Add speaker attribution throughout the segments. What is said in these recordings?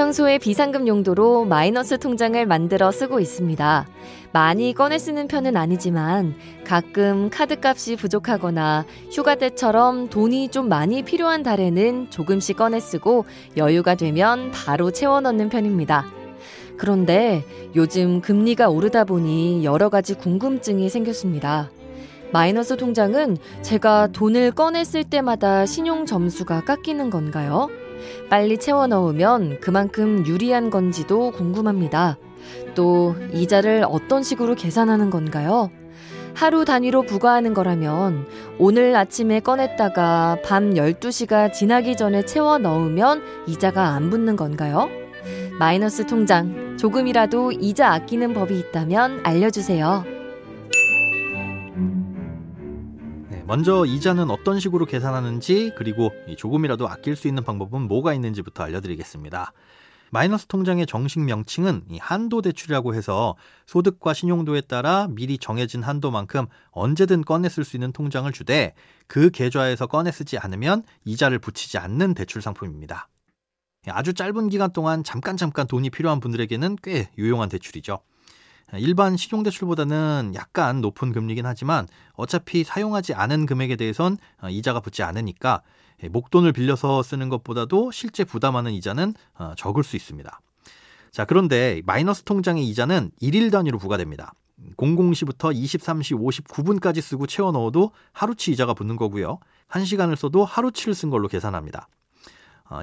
Speaker 1: 평소에 비상금 용도로 마이너스 통장을 만들어 쓰고 있습니다. 많이 꺼내 쓰는 편은 아니지만 가끔 카드값이 부족하거나 휴가 때처럼 돈이 좀 많이 필요한 달에는 조금씩 꺼내 쓰고 여유가 되면 바로 채워 넣는 편입니다. 그런데 요즘 금리가 오르다 보니 여러 가지 궁금증이 생겼습니다. 마이너스 통장은 제가 돈을 꺼냈을 때마다 신용 점수가 깎이는 건가요? 빨리 채워 넣으면 그만큼 유리한 건지도 궁금합니다. 또 이자를 어떤 식으로 계산하는 건가요? 하루 단위로 부과하는 거라면 오늘 아침에 꺼냈다가 밤 12시가 지나기 전에 채워 넣으면 이자가 안 붙는 건가요? 마이너스 통장, 조금이라도 이자 아끼는 법이 있다면 알려주세요.
Speaker 2: 먼저 이자는 어떤 식으로 계산하는지 그리고 조금이라도 아낄 수 있는 방법은 뭐가 있는지부터 알려드리겠습니다. 마이너스 통장의 정식 명칭은 한도 대출이라고 해서 소득과 신용도에 따라 미리 정해진 한도만큼 언제든 꺼내 쓸 수 있는 통장을 주되 그 계좌에서 꺼내 쓰지 않으면 이자를 붙이지 않는 대출 상품입니다. 아주 짧은 기간 동안 잠깐 잠깐 돈이 필요한 분들에게는 꽤 유용한 대출이죠. 일반 신용대출보다는 약간 높은 금리긴 하지만 어차피 사용하지 않은 금액에 대해선 이자가 붙지 않으니까 목돈을 빌려서 쓰는 것보다도 실제 부담하는 이자는 적을 수 있습니다. 자, 그런데 마이너스 통장의 이자는 1일 단위로 부과됩니다. 00시부터 23시 59분까지 쓰고 채워 넣어도 하루치 이자가 붙는 거고요. 1시간을 써도 하루치를 쓴 걸로 계산합니다.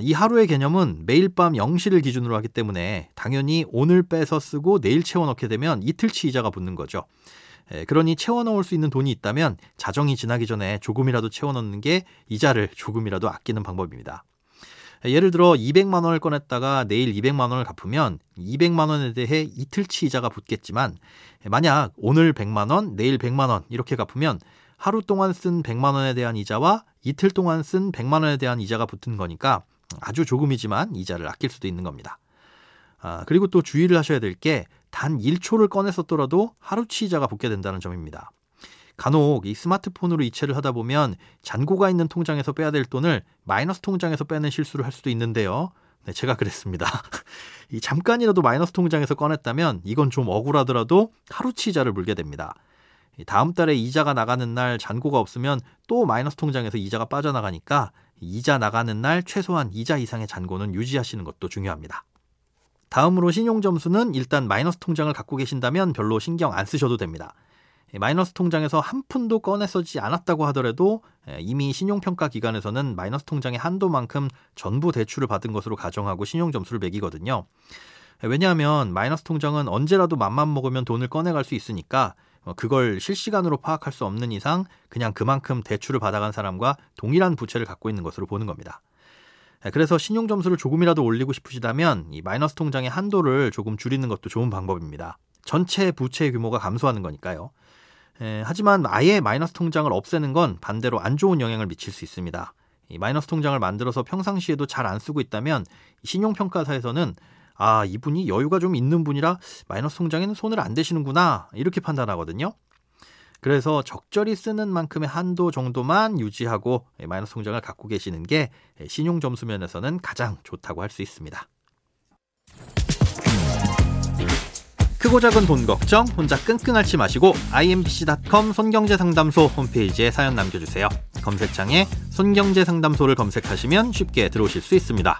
Speaker 2: 이 하루의 개념은 매일 밤 0시를 기준으로 하기 때문에 당연히 오늘 빼서 쓰고 내일 채워 넣게 되면 이틀치 이자가 붙는 거죠. 그러니 채워 넣을 수 있는 돈이 있다면 자정이 지나기 전에 조금이라도 채워 넣는 게 이자를 조금이라도 아끼는 방법입니다. 예를 들어 200만 원을 꺼냈다가 내일 200만 원을 갚으면 200만 원에 대해 이틀치 이자가 붙겠지만 만약 오늘 100만 원, 내일 100만 원 이렇게 갚으면 하루 동안 쓴 100만 원에 대한 이자와 이틀 동안 쓴 100만 원에 대한 이자가 붙은 거니까 아주 조금이지만 이자를 아낄 수도 있는 겁니다. 아, 그리고 또 주의를 하셔야 될 게 단 1초를 꺼내 썼더라도 하루치 이자가 붙게 된다는 점입니다. 간혹 이 스마트폰으로 이체를 하다 보면 잔고가 있는 통장에서 빼야 될 돈을 마이너스 통장에서 빼는 실수를 할 수도 있는데요. 네, 제가 그랬습니다. 이 잠깐이라도 마이너스 통장에서 꺼냈다면 이건 좀 억울하더라도 하루치 이자를 물게 됩니다. 다음 달에 이자가 나가는 날 잔고가 없으면 또 마이너스 통장에서 이자가 빠져나가니까 이자 나가는 날 최소한 이자 이상의 잔고는 유지하시는 것도 중요합니다. 다음으로 신용 점수는 일단 마이너스 통장을 갖고 계신다면 별로 신경 안 쓰셔도 됩니다. 마이너스 통장에서 한 푼도 꺼내 쓰지 않았다고 하더라도 이미 신용평가 기관에서는 마이너스 통장의 한도만큼 전부 대출을 받은 것으로 가정하고 신용 점수를 매기거든요. 왜냐하면 마이너스 통장은 언제라도 맘만 먹으면 돈을 꺼내갈 수 있으니까 그걸 실시간으로 파악할 수 없는 이상 그냥 그만큼 대출을 받아간 사람과 동일한 부채를 갖고 있는 것으로 보는 겁니다. 그래서 신용 점수를 조금이라도 올리고 싶으시다면 이 마이너스 통장의 한도를 조금 줄이는 것도 좋은 방법입니다. 전체 부채 규모가 감소하는 거니까요. 에, 하지만 아예 마이너스 통장을 없애는 건 반대로 안 좋은 영향을 미칠 수 있습니다. 이 마이너스 통장을 만들어서 평상시에도 잘 안 쓰고 있다면 신용평가사에서는 아, 이분이 여유가 좀 있는 분이라 마이너스 통장에는 손을 안 대시는구나. 이렇게 판단하거든요. 그래서 적절히 쓰는 만큼의 한도 정도만 유지하고 마이너스 통장을 갖고 계시는 게 신용 점수 면에서는 가장 좋다고 할 수 있습니다. 크고 작은 돈 걱정 혼자 끙끙 앓지 마시고 imbc.com 손경제상담소 홈페이지에 사연 남겨주세요. 검색창에 손경제상담소를 검색하시면 쉽게 들어오실 수 있습니다.